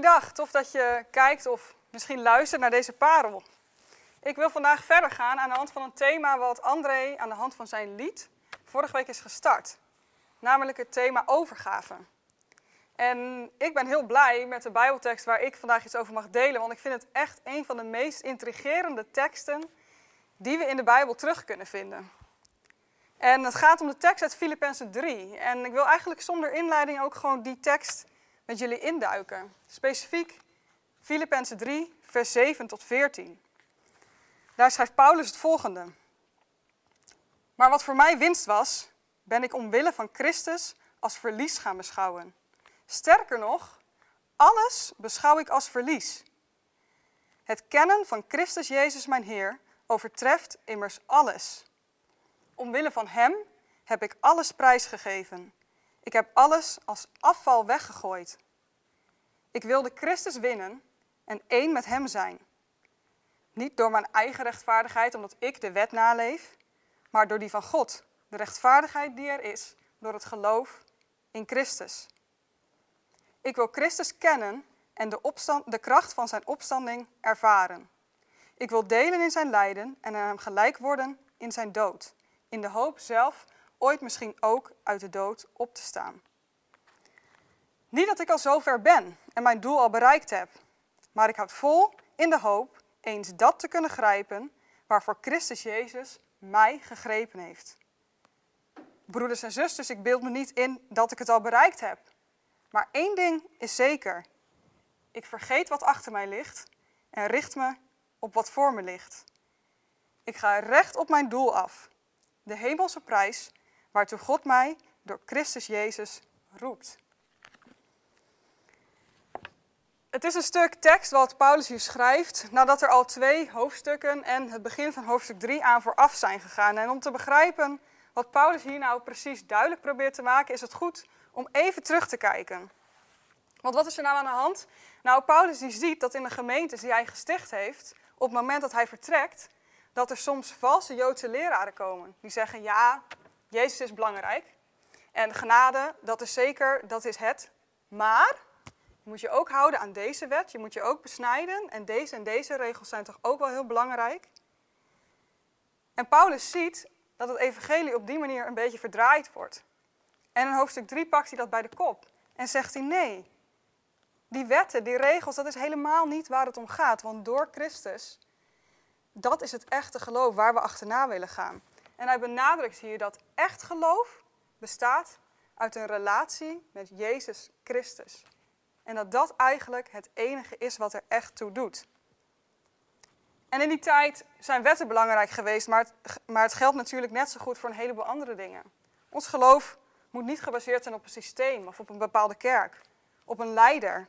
Goeiedag, tof dat je kijkt of misschien luistert naar deze parel. Ik wil vandaag verder gaan aan de hand van een thema wat André aan de hand van zijn lied vorige week is gestart. Namelijk het thema overgave. En ik ben heel blij met de Bijbeltekst waar ik vandaag iets over mag delen, want ik vind het echt een van de meest intrigerende teksten die we in de Bijbel terug kunnen vinden. En het gaat om de tekst uit Filippenzen 3. En ik wil eigenlijk zonder inleiding ook gewoon die tekst met jullie induiken. Specifiek Filippenzen 3, vers 7 tot 14. Daar schrijft Paulus het volgende. Maar wat voor mij winst was, ben ik omwille van Christus als verlies gaan beschouwen. Sterker nog, alles beschouw ik als verlies. Het kennen van Christus Jezus mijn Heer overtreft immers alles. Omwille van Hem heb ik alles prijsgegeven. Ik heb alles als afval weggegooid. Ik wilde Christus winnen en één met Hem zijn. Niet door mijn eigen rechtvaardigheid, omdat ik de wet naleef, maar door die van God, de rechtvaardigheid die er is, door het geloof in Christus. Ik wil Christus kennen en de, opstand, de kracht van zijn opstanding ervaren. Ik wil delen in zijn lijden en aan hem gelijk worden in zijn dood, in de hoop zelf ooit misschien ook uit de dood op te staan. Niet dat ik al zover ben en mijn doel al bereikt heb, maar ik houd vol in de hoop eens dat te kunnen grijpen waarvoor Christus Jezus mij gegrepen heeft. Broeders en zusters, ik beeld me niet in dat ik het al bereikt heb. Maar één ding is zeker. Ik vergeet wat achter mij ligt en richt me op wat voor me ligt. Ik ga recht op mijn doel af. De hemelse prijs waartoe God mij door Christus Jezus roept. Het is een stuk tekst wat Paulus hier schrijft nadat er al twee hoofdstukken en het begin van hoofdstuk 3 aan vooraf zijn gegaan. En om te begrijpen wat Paulus hier nou precies duidelijk probeert te maken, is het goed om even terug te kijken. Want wat is er nou aan de hand? Nou, Paulus die ziet dat in de gemeentes die hij gesticht heeft, op het moment dat hij vertrekt, dat er soms valse Joodse leraren komen. Die zeggen, ja, Jezus is belangrijk. En genade, dat is zeker, dat is het. Maar je moet je ook houden aan deze wet. Je moet je ook besnijden. En deze en deze regels zijn toch ook wel heel belangrijk. En Paulus ziet dat het evangelie op die manier een beetje verdraaid wordt. En in hoofdstuk 3 pakt hij dat bij de kop. En zegt hij nee. Die wetten, die regels, dat is helemaal niet waar het om gaat. Want door Christus, dat is het echte geloof waar we achterna willen gaan. En hij benadrukt hier dat echt geloof bestaat uit een relatie met Jezus Christus. En dat dat eigenlijk het enige is wat er echt toe doet. En in die tijd zijn wetten belangrijk geweest, maar het, maar het geldt natuurlijk net zo goed voor een heleboel andere dingen. Ons geloof moet niet gebaseerd zijn op een systeem of op een bepaalde kerk, op een leider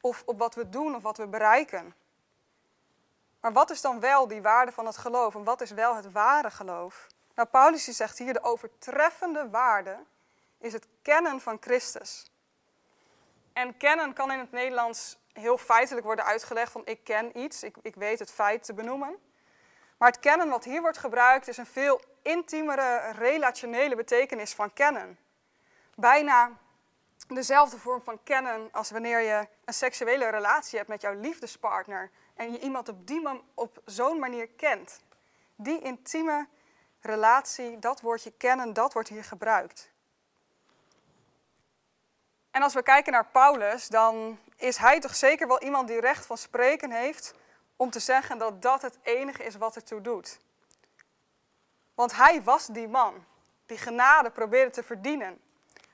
of op wat we doen of wat we bereiken. Maar wat is dan wel die waarde van het geloof en wat is wel het ware geloof? Nou, Paulus zegt hier de overtreffende waarde is het kennen van Christus. En kennen kan in het Nederlands heel feitelijk worden uitgelegd van ik ken iets, ik, ik weet het feit te benoemen. Maar het kennen wat hier wordt gebruikt is een veel intiemere, relationele betekenis van kennen. Bijna dezelfde vorm van kennen als wanneer je een seksuele relatie hebt met jouw liefdespartner en je iemand op, die op zo'n manier kent. Die intieme relatie, dat woordje kennen, dat wordt hier gebruikt. En als we kijken naar Paulus, dan is hij toch zeker wel iemand die recht van spreken heeft om te zeggen dat dat het enige is wat ertoe doet. Want hij was die man die genade probeerde te verdienen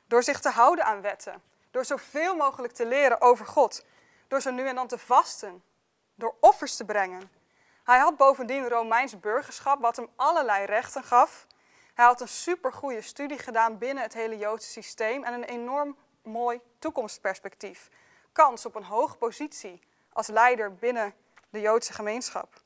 door zich te houden aan wetten, door zoveel mogelijk te leren over God, door zo nu en dan te vasten, door offers te brengen. Hij had bovendien Romeins burgerschap, wat hem allerlei rechten gaf. Hij had een supergoeie studie gedaan binnen het hele Joodse systeem en een enorm mooi toekomstperspectief. Kans op een hoge positie als leider binnen de Joodse gemeenschap.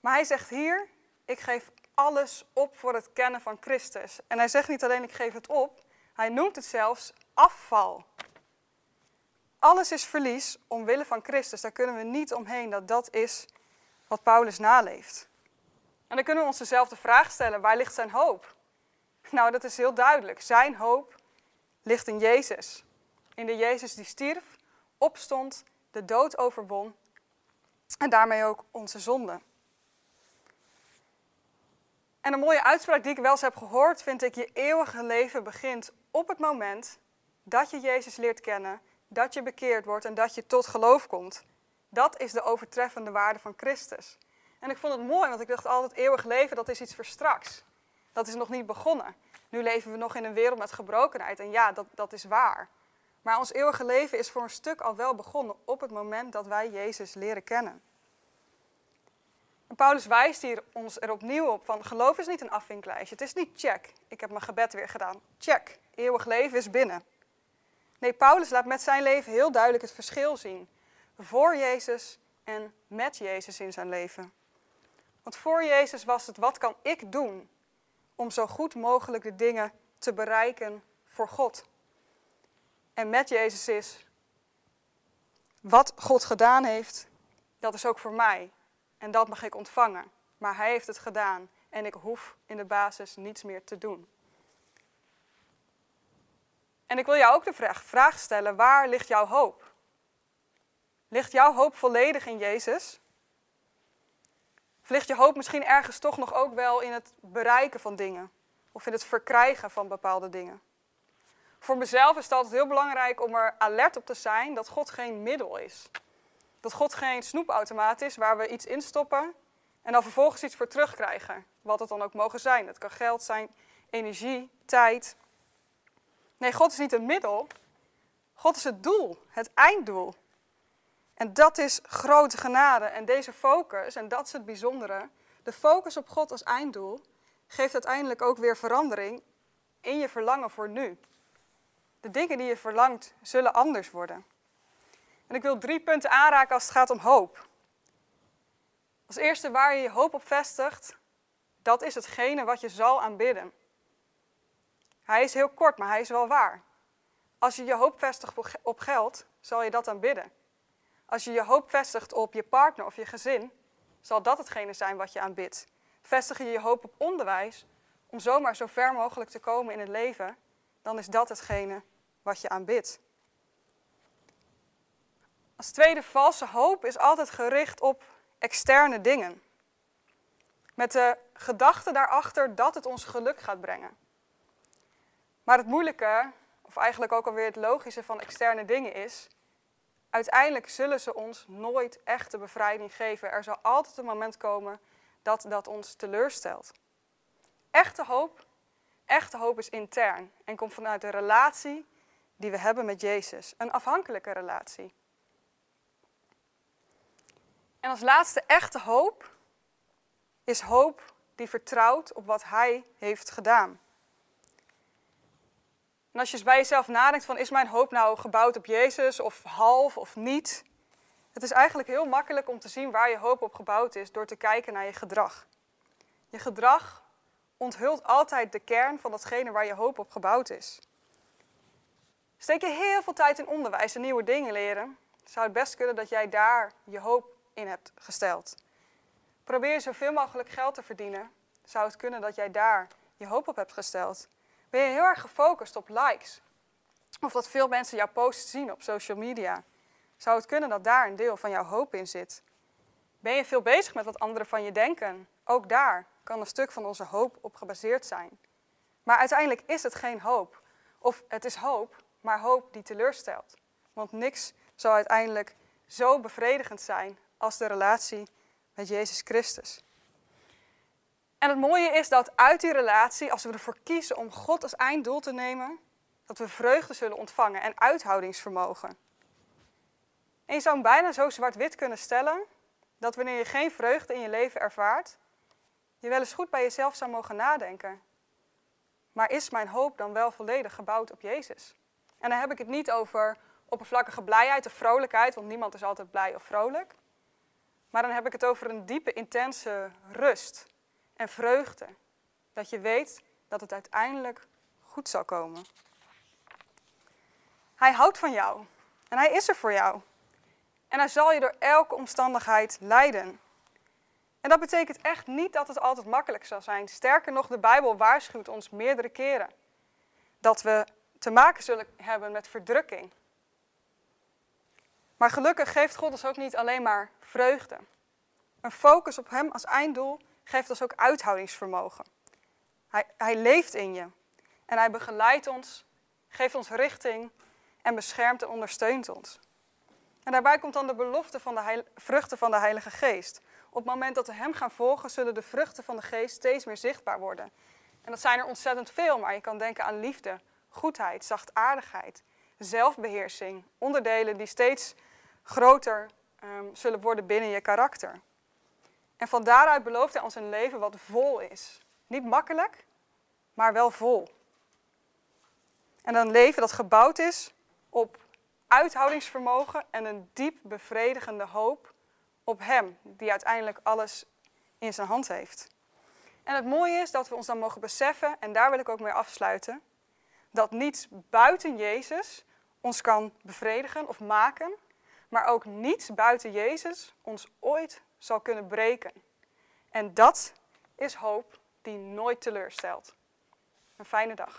Maar hij zegt hier, ik geef alles op voor het kennen van Christus. En hij zegt niet alleen ik geef het op, hij noemt het zelfs afval. Alles is verlies omwille van Christus. Daar kunnen we niet omheen dat dat is wat Paulus naleeft. En dan kunnen we ons dezelfde vraag stellen, waar ligt zijn hoop? Nou, dat is heel duidelijk. Zijn hoop ligt in Jezus. In de Jezus die stierf, opstond, de dood overwon en daarmee ook onze zonde. En een mooie uitspraak die ik wel eens heb gehoord, vind ik: je eeuwige leven begint op het moment dat je Jezus leert kennen, dat je bekeerd wordt en dat je tot geloof komt. Dat is de overtreffende waarde van Christus. En ik vond het mooi, want ik dacht altijd eeuwig leven, dat is iets voor straks. Dat is nog niet begonnen. Nu leven we nog in een wereld met gebrokenheid en ja, dat, dat is waar. Maar ons eeuwige leven is voor een stuk al wel begonnen op het moment dat wij Jezus leren kennen. En Paulus wijst hier ons er opnieuw op van geloof is niet een afvinklijstje. Het is niet check, ik heb mijn gebed weer gedaan. Check, eeuwig leven is binnen. Nee, Paulus laat met zijn leven heel duidelijk het verschil zien. Voor Jezus en met Jezus in zijn leven. Want voor Jezus was het wat kan ik doen om zo goed mogelijk de dingen te bereiken voor God. En met Jezus is wat God gedaan heeft, dat is ook voor mij. En dat mag ik ontvangen. Maar Hij heeft het gedaan en ik hoef in de basis niets meer te doen. En ik wil jou ook de vraag, stellen, waar ligt jouw hoop? Ligt jouw hoop volledig in Jezus? Of ligt je hoop misschien ergens toch nog ook wel in het bereiken van dingen? Of in het verkrijgen van bepaalde dingen? Voor mezelf is het altijd heel belangrijk om er alert op te zijn dat God geen middel is. Dat God geen snoepautomaat is waar we iets instoppen en dan vervolgens iets voor terugkrijgen. Wat het dan ook mogen zijn. Het kan geld zijn, energie, tijd. Nee, God is niet een middel. God is het doel, het einddoel. En dat is grote genade. En deze focus, en dat is het bijzondere, de focus op God als einddoel, geeft uiteindelijk ook weer verandering in je verlangen voor nu. De dingen die je verlangt zullen anders worden. En ik wil drie punten aanraken als het gaat om hoop. Als eerste waar je je hoop op vestigt, dat is hetgene wat je zal aanbidden. Hij is heel kort, maar hij is wel waar. Als je je hoop vestigt op geld, zal je dat aanbidden. Als je je hoop vestigt op je partner of je gezin, zal dat hetgene zijn wat je aanbidt. Vestig je je hoop op onderwijs om zomaar zo ver mogelijk te komen in het leven, dan is dat hetgene wat je aanbidt. Als tweede valse hoop is altijd gericht op externe dingen. Met de gedachte daarachter dat het ons geluk gaat brengen. Maar het moeilijke, of eigenlijk ook alweer het logische van externe dingen is, uiteindelijk zullen ze ons nooit echte bevrijding geven. Er zal altijd een moment komen dat dat ons teleurstelt. Echte hoop, echte hoop is intern en komt vanuit de relatie die we hebben met Jezus. Een afhankelijke relatie. En als laatste echte hoop is hoop die vertrouwt op wat Hij heeft gedaan. En als je bij jezelf nadenkt van is mijn hoop nou gebouwd op Jezus of half of niet? Het is eigenlijk heel makkelijk om te zien waar je hoop op gebouwd is door te kijken naar je gedrag. Je gedrag onthult altijd de kern van datgene waar je hoop op gebouwd is. Steek je heel veel tijd in onderwijs en nieuwe dingen leren, zou het best kunnen dat jij daar je hoop in hebt gesteld. Probeer zoveel mogelijk geld te verdienen, zou het kunnen dat jij daar je hoop op hebt gesteld. Ben je heel erg gefocust op likes? Of dat veel mensen jouw posts zien op social media? Zou het kunnen dat daar een deel van jouw hoop in zit? Ben je veel bezig met wat anderen van je denken? Ook daar kan een stuk van onze hoop op gebaseerd zijn. Maar uiteindelijk is het geen hoop. Of het is hoop, maar hoop die teleurstelt. Want niks zal uiteindelijk zo bevredigend zijn als de relatie met Jezus Christus. En het mooie is dat uit die relatie, als we ervoor kiezen om God als einddoel te nemen, dat we vreugde zullen ontvangen en uithoudingsvermogen. En je zou hem bijna zo zwart-wit kunnen stellen, dat wanneer je geen vreugde in je leven ervaart, je wel eens goed bij jezelf zou mogen nadenken. Maar is mijn hoop dan wel volledig gebouwd op Jezus? En dan heb ik het niet over oppervlakkige blijheid of vrolijkheid, want niemand is altijd blij of vrolijk. Maar dan heb ik het over een diepe, intense rust en vreugde. Dat je weet dat het uiteindelijk goed zal komen. Hij houdt van jou en hij is er voor jou. En hij zal je door elke omstandigheid leiden. En dat betekent echt niet dat het altijd makkelijk zal zijn. Sterker nog, de Bijbel waarschuwt ons meerdere keren dat we te maken zullen hebben met verdrukking, Maar gelukkig geeft God ons ook niet alleen maar vreugde. Een focus op Hem als einddoel geeft ons ook uithoudingsvermogen. Hij, hij leeft in je en Hij begeleidt ons, geeft ons richting en beschermt en ondersteunt ons. En daarbij komt dan de belofte van de vruchten van de Heilige Geest. Op het moment dat we Hem gaan volgen, zullen de vruchten van de Geest steeds meer zichtbaar worden. En dat zijn er ontzettend veel, maar je kan denken aan liefde, goedheid, zachtaardigheid, zelfbeheersing. Onderdelen die steeds groter um, zullen worden binnen je karakter. En van daaruit belooft hij ons een leven wat vol is. Niet makkelijk, maar wel vol. En een leven dat gebouwd is op uithoudingsvermogen en een diep bevredigende hoop op Hem, die uiteindelijk alles in zijn hand heeft. En het mooie is dat we ons dan mogen beseffen, en daar wil ik ook mee afsluiten, dat niets buiten Jezus ons kan bevredigen of maken, maar ook niets buiten Jezus ons ooit zal kunnen breken. En dat is hoop die nooit teleurstelt. Een fijne dag.